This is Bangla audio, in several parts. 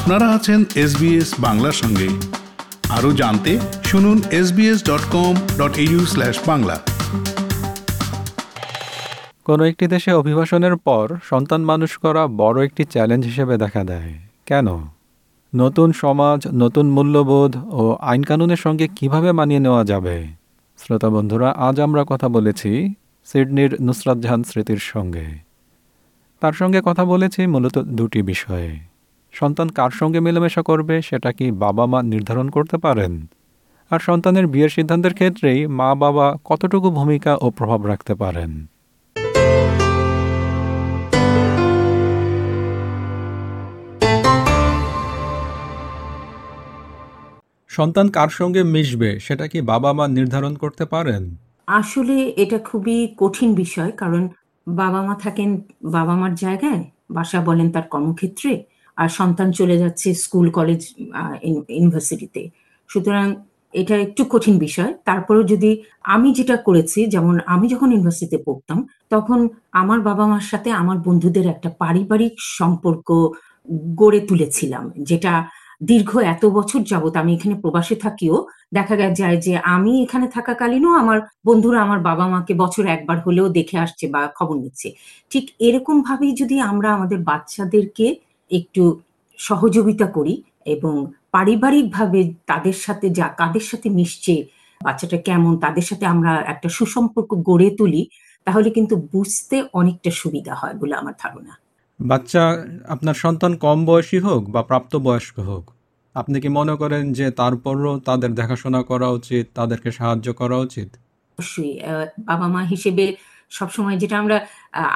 আপনারা আছেন এসবিএস বাংলার সঙ্গে। আরও জানতে শুনুন SBS dot com dot U slash Bangla. কোনো একটি দেশে অভিবাসনের পর সন্তান মানুষ করা বড় একটি চ্যালেঞ্জ হিসেবে দেখা দেয়। কেন? নতুন সমাজ, নতুন মূল্যবোধ ও আইনকানুনের সঙ্গে কীভাবে মানিয়ে নেওয়া যাবে? শ্রোতা বন্ধুরা, আজ আমরা কথা বলেছি সিডনির নুসরাত জাহান স্মৃতির সঙ্গে। তার সঙ্গে কথা বলেছি মূলত দুটি বিষয়ে। সন্তান কার সঙ্গে মেলামেশা করবে সেটা কি বাবা মা নির্ধারণ করতে পারেন? আর সন্তানের বিয়ের সিদ্ধান্তের ক্ষেত্রেই মা বাবা কতটুকু ভূমিকা ও প্রভাব রাখতে পারেন? সন্তান কার সঙ্গে মিশবে সেটা কি বাবা মা নির্ধারণ করতে পারেন? আসলে এটা খুবই কঠিন বিষয়, কারণ বাবা মা থাকেন বাবা মার জায়গায়, বাসা বলেন তার কর্মক্ষেত্রে। আর সন্তান চলে যাচ্ছে স্কুল, কলেজ ইউনিভার্সিটিতে। সুতরাং এটা একটু কঠিন বিষয়। তারপরেও যদি আমি যেটা করেছি, যেমন আমি যখন ইউনিভার্সিটিতে পড়তাম, তখন আমার বাবা মার সাথে আমার বন্ধুদের একটা পারিবারিক সম্পর্ক গড়ে তুলেছিলাম, যেটা দীর্ঘ এত বছর যাবত আমি এখানে প্রবাসে থাকিও, দেখা যায় যে আমি এখানে থাকাকালীনও আমার বন্ধুরা আমার বাবা মাকে বছর একবার হলেও দেখে আসছে বা খবর নিচ্ছে। ঠিক এরকম ভাবেই যদি আমরা আমাদের বাচ্চাদেরকে একটু সহযোগিতা করি এবং পারিবারিকভাবে তাদের সাথে যা কাদের সাথে মিশছে বাচ্চাটা কেমন তাদের সাথে আমরা একটা সুসম্পর্ক গড়ে তুলি তাহলে কিন্তু বুঝতে অনেকটা সুবিধা হয় বলে আমার ধারণা। বাচ্চা আপনার সন্তান কম বয়সী হোক বা প্রাপ্তবয়স্ক হোক আপনি কি মনে করেন যে তারপরও তাদের দেখাশোনা করা উচিত তাদেরকে সাহায্য করা উচিত? অবশ্যই বাবা মা হিসেবে সবসময় যেটা আমরা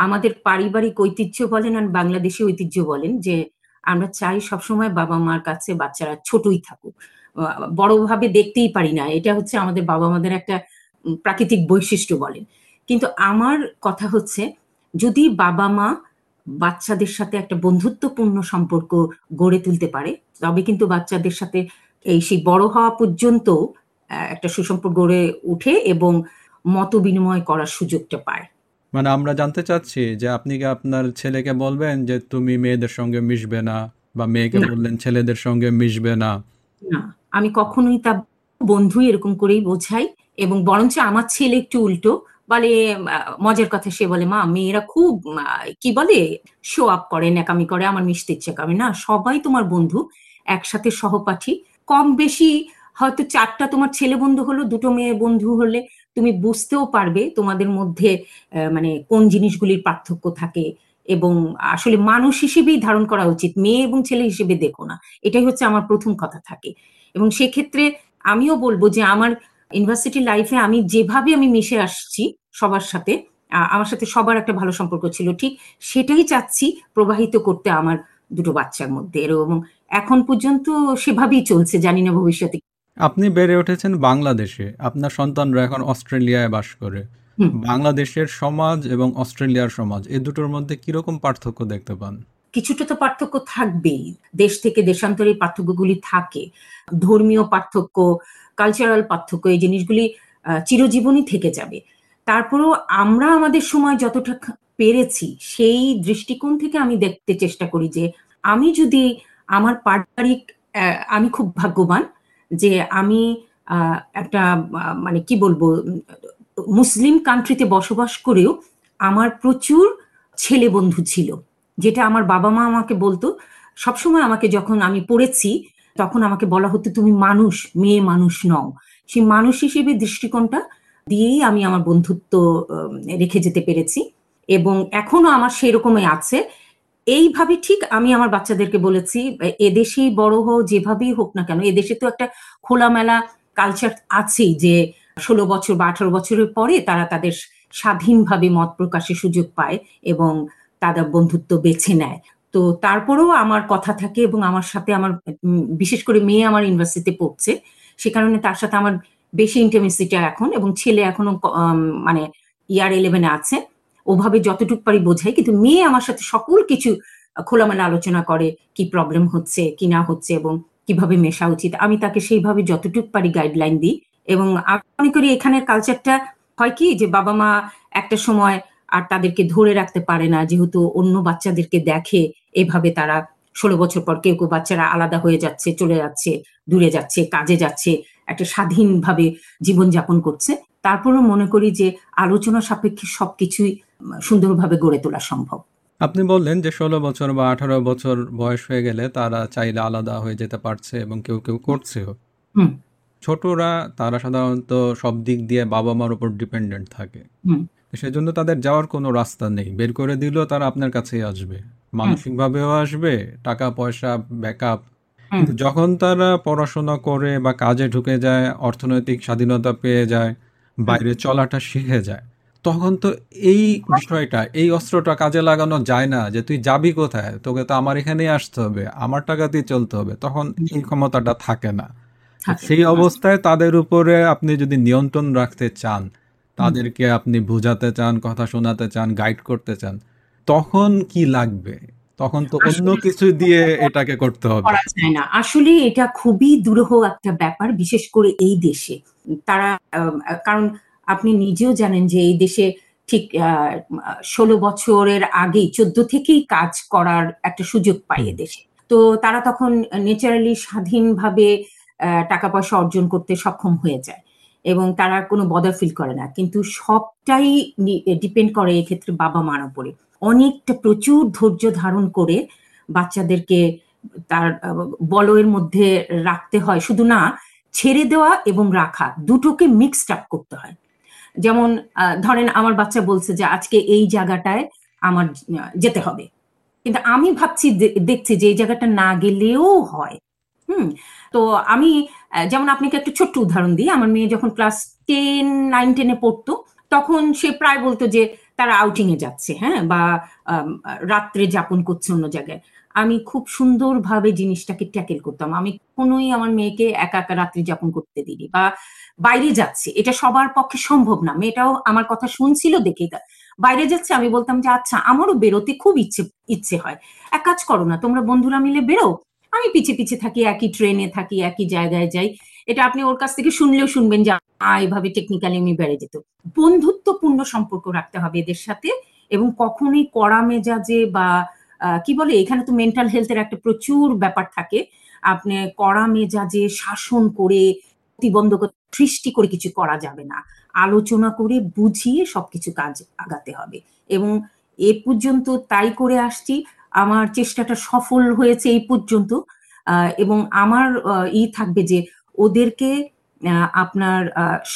আমাদের পারিবারিক ঐতিহ্য বলেন আর বাংলাদেশি ঐতিহ্য বলেন যে আমরা চাই সবসময় বাবা মার কাছে বাচ্চারা ছোটই থাকুক। বড়ভাবে দেখতেই পারি না। এটা হচ্ছে আমাদের বাবা মাদের একটা প্রাকৃতিক বৈশিষ্ট্য বলেন। কিন্তু আমার কথা হচ্ছে, যদি বাবা মা বাচ্চাদের সাথে একটা বন্ধুত্বপূর্ণ সম্পর্ক গড়ে তুলতে পারে, তবে কিন্তু বাচ্চাদের সাথে এই সেই বড় হওয়া পর্যন্ত একটা সুসম্পর্ক গড়ে উঠে এবং মত বিনিময় করার সুযোগটা পায়। মানে আমরা জানতে চাচ্ছি যে আপনি কি আপনার ছেলেকে বলবেন যে তুমি মেয়েদের সঙ্গে মিশবে না? বা মেয়েকে বললেন ছেলেদের সঙ্গে মিশবে না? না আমি কখনোই তা বন্ধু এরকম করেই বোঝাই এবং বরঞ্চ আমার ছেলে একটু উল্টো বলে মজার কথা সে বলে মা মেয়েরা খুব কি বলে? শো আপ করে ন্যাকামি করে আমার মিশতে ইচ্ছে করে। না সবাই তোমার বন্ধু একসাথে সহপাঠী। কম বেশি হয়তো চারটা তোমার ছেলে বন্ধু হলো দুটো মেয়ে বন্ধু হলে তুমি বুঝতেও পারবে তোমাদের মধ্যে মানে কোন জিনিসগুলির পার্থক্য থাকে এবং আসলে মানুষ হিসেবেই ধারণ করা উচিত, মেয়ে এবং ছেলে হিসেবে দেখো না, এটাই হচ্ছে আমার প্রথম কথা থাকে। এবং সেক্ষেত্রে আমিও বলব যে আমার ইউনিভার্সিটি লাইফে আমি যেভাবে আমি মিশে আসছি সবার সাথে আমার সাথে সবার একটা ভালো সম্পর্ক ছিল, ঠিক সেটাই চাচ্ছি প্রবাহিত করতে আমার দুটো বাচ্চার মধ্যে। এবং এখন পর্যন্ত সেভাবেই চলছে, জানি না ভবিষ্যতে আপনি বেড়ে উঠেছেন বাংলাদেশে। আপনার সন্তানরা এখন অস্ট্রেলিয়ায় বাস করে। বাংলাদেশের সমাজ এবং অস্ট্রেলিয়ার সমাজ এই দুটোর মধ্যে কীরকম পার্থক্য দেখতে পান? কিছুটা তো পার্থক্য থাকবেই। দেশ থেকে দেশান্তরে পার্থক্যগুলি থাকে। ধর্মীয় পার্থক্য কালচারাল পার্থক্য এই জিনিসগুলি চিরজীবনই থেকে যাবে। তারপরেও আমরা আমাদের সময় যতটা পেরেছি সেই দৃষ্টিকোণ থেকে আমি দেখতে চেষ্টা করি যে আমি যদি আমার পারিবারিক আমি খুব ভাগ্যবান যে আমি একটা মানে কি বলব, মুসলিম কান্ট্রিতে বসবাস করেও আমার প্রচুর ছেলে বন্ধু ছিল। যেটা আমার বাবা মা আমাকে বলতো, সবসময় আমাকে যখন আমি পড়েছি, তখন আমাকে বলা হতো, তুমি মানুষ, মেয়ে মানুষ নও। সেই মানুষ হিসেবে দৃষ্টিকোণটা দিয়েই আমি আমার বন্ধুত্ব রেখে যেতে পেরেছি। এবং এখনও আমার সেরকমই আছে। এইভাবে ঠিক আমি আমার বাচ্চাদেরকে বলেছি এদেশেই বড় হোক যেভাবেই হোক না কেন, এদেশে তো একটা খোলামেলা কালচার আছেই যে ষোলো বছর বা আঠারো বছরের পরে তারা তাদের স্বাধীনভাবে মত প্রকাশের সুযোগ পায় এবং তাদের বন্ধুত্ব বেছে নেয়। তো তারপরেও আমার কথা থাকে এবং আমার সাথে আমার বিশেষ করে মেয়ে আমার ইউনিভার্সিটিতে পড়ছে, সে কারণে তার সাথে আমার বেশি ইন্টারমিসিটা এখন এবং ছেলে এখনও মানে ইয়ার ইলেভেনে আছে। ওভাবে যতটুকু পারি বোঝাই, কিন্তু মেয়ে আমার সাথে সকল কিছু খোলামেলা আলোচনা করে, কি প্রবলেম হচ্ছে, কি না হচ্ছে এবং কীভাবে মেশা উচিত, আমি তাকে সেইভাবে যতটুকু পারি গাইডলাইন দিই এবং আমি মনে করি এখানের কালচারটা হয় কি যে বাবা মা একটা সময় আর তাদেরকে ধরে রাখতে পারে না, যেহেতু অন্য বাচ্চাদেরকে দেখে এভাবে তারা ষোলো বছর পর কেউ কেউ বাচ্চারা আলাদা হয়ে যাচ্ছে, চলে যাচ্ছে, দূরে যাচ্ছে, কাজে যাচ্ছে, একটা স্বাধীনভাবে জীবনযাপন করছে। তারপরও মনে করি যে আলোচনা সাপেক্ষে সবকিছুই সুন্দরভাবে গড়ে তোলা সম্ভব। আপনি বললেন যে ষোলো বছর বা আঠারো বছর বয়স হয়ে গেলে তারা চাইলে আলাদা হয়ে যেতে পারছে এবং কেউ কেউ করছেও। ছোটরা তারা সাধারণত সব দিক দিয়ে বাবা মার উপর ডিপেন্ডেন্ট থাকে। সেজন্য তাদের যাওয়ার কোনো রাস্তা নেই। বের করে দিলেও তারা আপনার কাছেই আসবে। মানসিকভাবেও আসবে টাকা পয়সা ব্যাকআপ কিন্তু যখন তারা পড়াশোনা করে বা কাজে ঢুকে যায় অর্থনৈতিক স্বাধীনতা পেয়ে যায় বাইরে চলাটা শিখে যায় তখন তো এই বিষয়টা এই অস্ত্রটা কাজে লাগানো যায় না যে তুই যাবি কোথায়? তোকে তো আমার এখানেই আসতে হবে আমার টাকাতেই চলতে হবে। তখন এই ক্ষমতাটা থাকে না। সেই অবস্থায় তাদের উপরে আপনি যদি নিয়ন্ত্রণ রাখতে চান তাদেরকে আপনি বোঝাতে চান কথা শোনাতে চান গাইড করতে চান তখন কি লাগবে? তখন তো অন্য কিছু দিয়ে এটাকে করতে হবে। না। আসলে এটা খুবই দুরূহ একটা ব্যাপার বিশেষ করে এই দেশে। তারা কারণ আপনি নিজেও জানেন যে এই দেশে ঠিক ষোলো বছরের আগে চোদ্দ থেকেই কাজ করার একটা সুযোগ পায় এ দেশে। তো তারা তখন নেচারালি স্বাধীনভাবে আহ, টাকা পয়সা অর্জন করতে সক্ষম হয়ে যায় এবং তারা কোনো বদার ফিল করে না। কিন্তু সবটাই ডিপেন্ড করে এক্ষেত্রে বাবা মার উপরে অনেকটা প্রচুর ধৈর্য ধারণ করে বাচ্চাদেরকে তার বলয়ের মধ্যে রাখতে হয়। শুধু না ছেড়ে দেওয়া এবং রাখা দুটোকে মিক্সড আপ করতে হয়। যেমন ধরেন আমার বাচ্চা বলছে যে, আজকে এই জায়গাটায় আমার যেতে হবে। কিন্তু আমি ভাবছি দেখছি যে, এই জায়গাটা না গেলেও হয়। হুম? তো আমি যেমন আপনাকে একটা ছোট্ট উদাহরণ দিই। আমার মেয়ে যখন ক্লাস টেন, নাইন, টেনে পড়তো, তখন সে প্রায় বলতো যে, তারা আউটিং এ যাচ্ছে। হ্যাঁ? বা রাত্রে যাপন করছে অন্য জায়গায়। আমি খুব সুন্দরভাবে জিনিসটাকে ট্যাকেল করতাম। আমি কোনোই আমার মেয়েকে একা একা রাত্রি যাপন করতে দিইনি বা বাইরে যাচ্ছে এটা সবার পক্ষে সম্ভব না। মেয়েটাও আমার কথা শুনছিল দেখেই তা বাইরে যাচ্ছে আমি বলতাম যে আচ্ছা আমারও বেরোতে খুব ইচ্ছে ইচ্ছে হয়। এক কাজ করো না তোমরা বন্ধুরা মিলে বেরো আমি পিছে পিছে থাকি একই ট্রেনে থাকি একই জায়গায় যাই। এটা আপনি ওর কাছ থেকে শুনলেও শুনবেন যে আ, এভাবে টেকনিক্যালি আমি বেড়ে যেত। বন্ধুত্বপূর্ণ সম্পর্ক রাখতে হবে এদের সাথে এবং কখনোই কড়া মেজাজে বা কি বলে, এখানে তো মেন্টাল হেলথের একটা প্রচুর ব্যাপার থাকে। আপনি কড়া মেজাজে শাসন করে, প্রতিবন্ধকতা সৃষ্টি করে কিছু করা যাবে না। আলোচনা করে বুঝিয়ে সবকিছু কাজ আগাতে হবে। এবং এ পর্যন্ত তাই করে আসছি, আমার চেষ্টাটা সফল হয়েছে এই পর্যন্ত। এবং আমার ই থাকবে যে ওদেরকে আপনার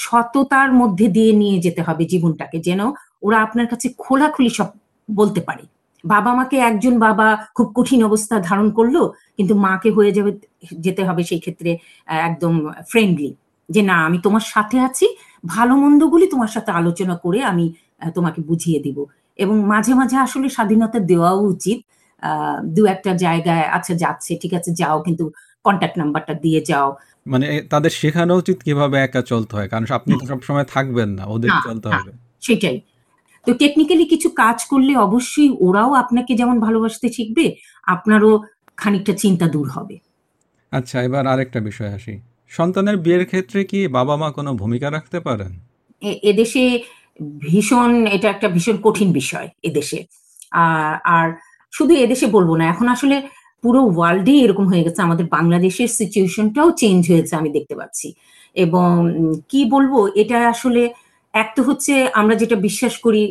সততার মধ্যে দিয়ে নিয়ে যেতে হবে জীবনটাকে, যেন ওরা আপনার কাছে খোলাখুলি সব বলতে পারে। বাবা মাকে একজন বাবা খুব কঠিন অবস্থা ধারণ করল কিন্তু মাকে হয়ে যাবে যেতে হবে সেই ক্ষেত্রে একদম ফ্রেন্ডলি যে না আমি তোমার সাথে আছি ভালো মন্দগুলি তোমার সাথে আলোচনা করে আমি তোমাকে বুঝিয়ে দিব। এবং মাঝে মাঝে আসলে স্বাধীনতা দেওয়াও উচিত। আহ, দু একটা জায়গায় আচ্ছা যাচ্ছে ঠিক আছে যাও কিন্তু কন্ট্যাক্ট নাম্বারটা দিয়ে যাও। মানে তাদের শেখানো উচিত কীভাবে একা চলতে হয় কারণ আপনি তো সবসময় থাকবেন না ওদের চলতে। হবে। সেটাই। তো টেকনিক্যালি কিছু কাজ করলে অবশ্যই ওরাও আপনাকে যেমন ভালোবাসতে শিখবে আপনারও খানিকটা চিন্তা দূর হবে। আচ্ছা এবার আরেকটা বিষয় আসি। সন্তানের বিয়ের ক্ষেত্রে কি বাবা মা কোনো ভূমিকা রাখতে পারেন? এ- এদেশে ভীষণ এটা একটা ভীষণ কঠিন বিষয় এদেশে। আর আর শুধু এদেশে বলব না এখন আসলে পুরো ওয়ার্ল্ডে এরকম হয়ে গেছে আমাদের বাংলাদেশের সিচুয়েশনটাও চেঞ্জ হয়েছে আমি দেখতে পাচ্ছি। এবং কি বলব এটা আসলে এক তো হচ্ছে আমরা যেটা বিশ্বাস করি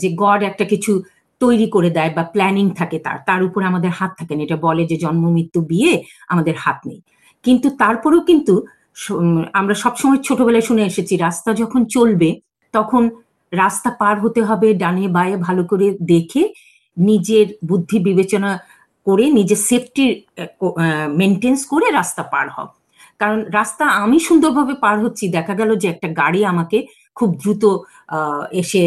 যে গড একটা কিছু তৈরি করে দেয় বা প্ল্যানিং থাকে তার তার উপরে আমাদের হাত থাকে না। এটা বলে যে জন্ম, মৃত্যু, বিয়ে আমাদের হাত নেই। কিন্তু তারপরেও কিন্তু আমরা সবসময় ছোটবেলায় শুনে এসেছি, রাস্তা যখন চলবে তখন রাস্তা পার হতে হবে, ডানে বায়ে ভালো করে দেখে নিজের বুদ্ধি বিবেচনা করে নিজের সেফটি মেনটেন্স করে রাস্তা পার হও। কারণ রাস্তা আমি সুন্দরভাবে পার হচ্ছি, দেখা গেল যে একটা গাড়ি আমাকে খুব দ্রুত এসে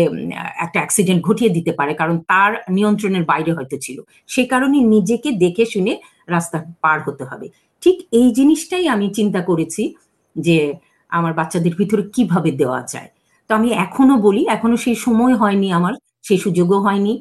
একটা অ্যাক্সিডেন্ট ঘটিয়ে দিতে পারে, কারণ তার নিয়ন্ত্রণের বাইরে হয়তো ছিল। সেই কারণে নিজেকে দেখে শুনে রাস্তা পার হতে হবে। ঠিক এই জিনিসটাই আমি চিন্তা করেছি যে, আমার বাচ্চাদের ভিতরে কীভাবে দেওয়া যায়। তো আমি এখনও বলি, এখনও সেই সময় হয়নি আমার, সেই সুযোগও হয়নি।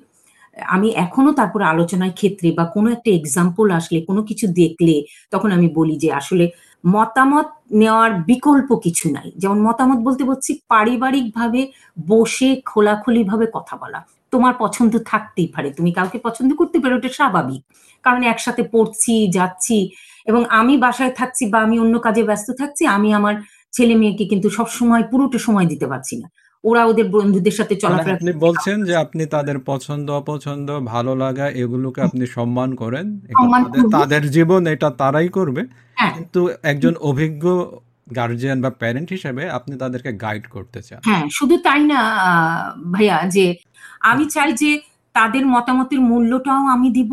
আমি এখনও তারপর আলোচনার ক্ষেত্রে বা কোনো একটা এক্সাম্পল আসলে, কোনো কিছু দেখলে তখন আমি বলি যে, আসলে মতামত নেওয়ার বিকল্প কিছু নাই। যেমন মতামত বলতে বলছি পারিবারিক ভাবে বসে খোলাখুলি ভাবে কথা বলা। তোমার পছন্দ থাকতেই পারে, তুমি কাউকে পছন্দ করতে পারো ওটা স্বাভাবিক। কারণ একসাথে পড়ছি, যাচ্ছি এবং আমি বাসায় থাকছি বা আমি অন্য কাজে ব্যস্ত থাকছি, আমি আমার ছেলে মেয়েকে কিন্তু সব সময় পুরোটা সময় দিতে পারছি না। ওরা ওদের বন্ধুদের সাথে মানে চলাফেরা আপনি বলছেন যে আপনি তাদের পছন্দ অপছন্দ ভালো লাগা এগুলোকে আপনি সম্মান করেন। তাদের জীবন এটা তারাই করবে। হ্যাঁ। কিন্তু একজন অভিজ্ঞ গার্জিয়ান বা প্যারেন্ট হিসেবে আপনি তাদেরকে গাইড করতে চান। হ্যাঁ শুধু তাই না ভাইয়া যে আমি চাই যে তাদের মতামতের মূল্যটাও আমি দিব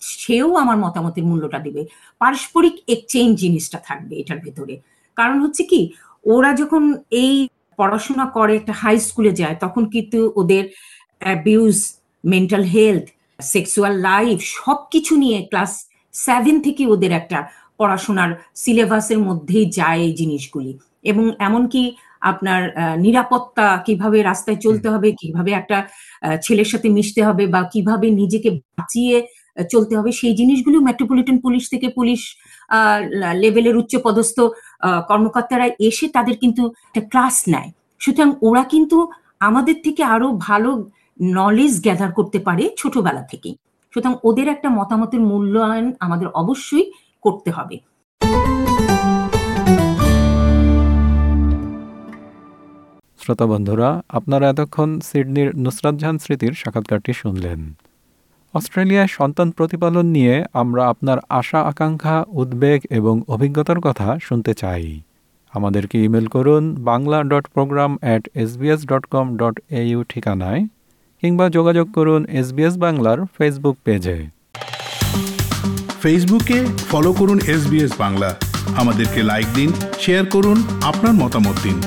সেও আমার মতামতের মূল্যটা দিবে। পারস্পরিক এক্সচেঞ্জ জিনিসটা থাকবে এটার ভেতরে। কারণ হচ্ছে কি ওরা যখন এই পড়াশোনা করে একটা হাই স্কুলে যায় তখন কিন্তু ওদের abuse mental health sexual life সবকিছু নিয়ে ক্লাস সেভেন থেকে ওদের একটা পড়াশোনার সিলেবাসের মধ্যেই যায় এই জিনিসগুলি। এবং এমনকি আপনার নিরাপত্তা কীভাবে রাস্তায় চলতে হবে কীভাবে একটা ছেলের সাথে মিশতে হবে বা কীভাবে নিজেকে বাঁচিয়ে চলতে হবে। সেই জিনিসগুলো মেট্রোপলিটন পুলিশ থেকে পুলিশ লেভেলের উচ্চ পদস্থ কর্মকর্তারা এসে তাদের কিন্তু একটা ক্লাস নেয়। সুতরাং ওরা কিন্তু আমাদের থেকে আরও ভালো নলেজ গ্যাদার করতে পারে ছোটবেলা থেকেই। সুতরাং ওদের একটা মতামতের মূল্যায়ন আমাদের অবশ্যই করতে হবে। শ্রোতা বন্ধুরা, আপনারা এতক্ষণ সিডনির নুসরাত জাহান স্মৃতির সাক্ষাৎকারটি শুনলেন। অস্ট্রেলিয়ায় সন্তান প্রতিপালন নিয়ে আমরা আপনার আশা, আকাঙ্ক্ষা, উদ্বেগ এবং অভিজ্ঞতার কথা শুনতে চাই। আমাদেরকে ইমেল করুন Bangla dot program at SBS dot com dot AU ঠিকানায় কিংবা যোগাযোগ করুন এসবিএস বাংলার ফেসবুক পেজে। ফেসবুকে ফলো করুন এসবিএস বাংলা। আমাদেরকে লাইক দিন, শেয়ার করুন, আপনার মতামত দিন।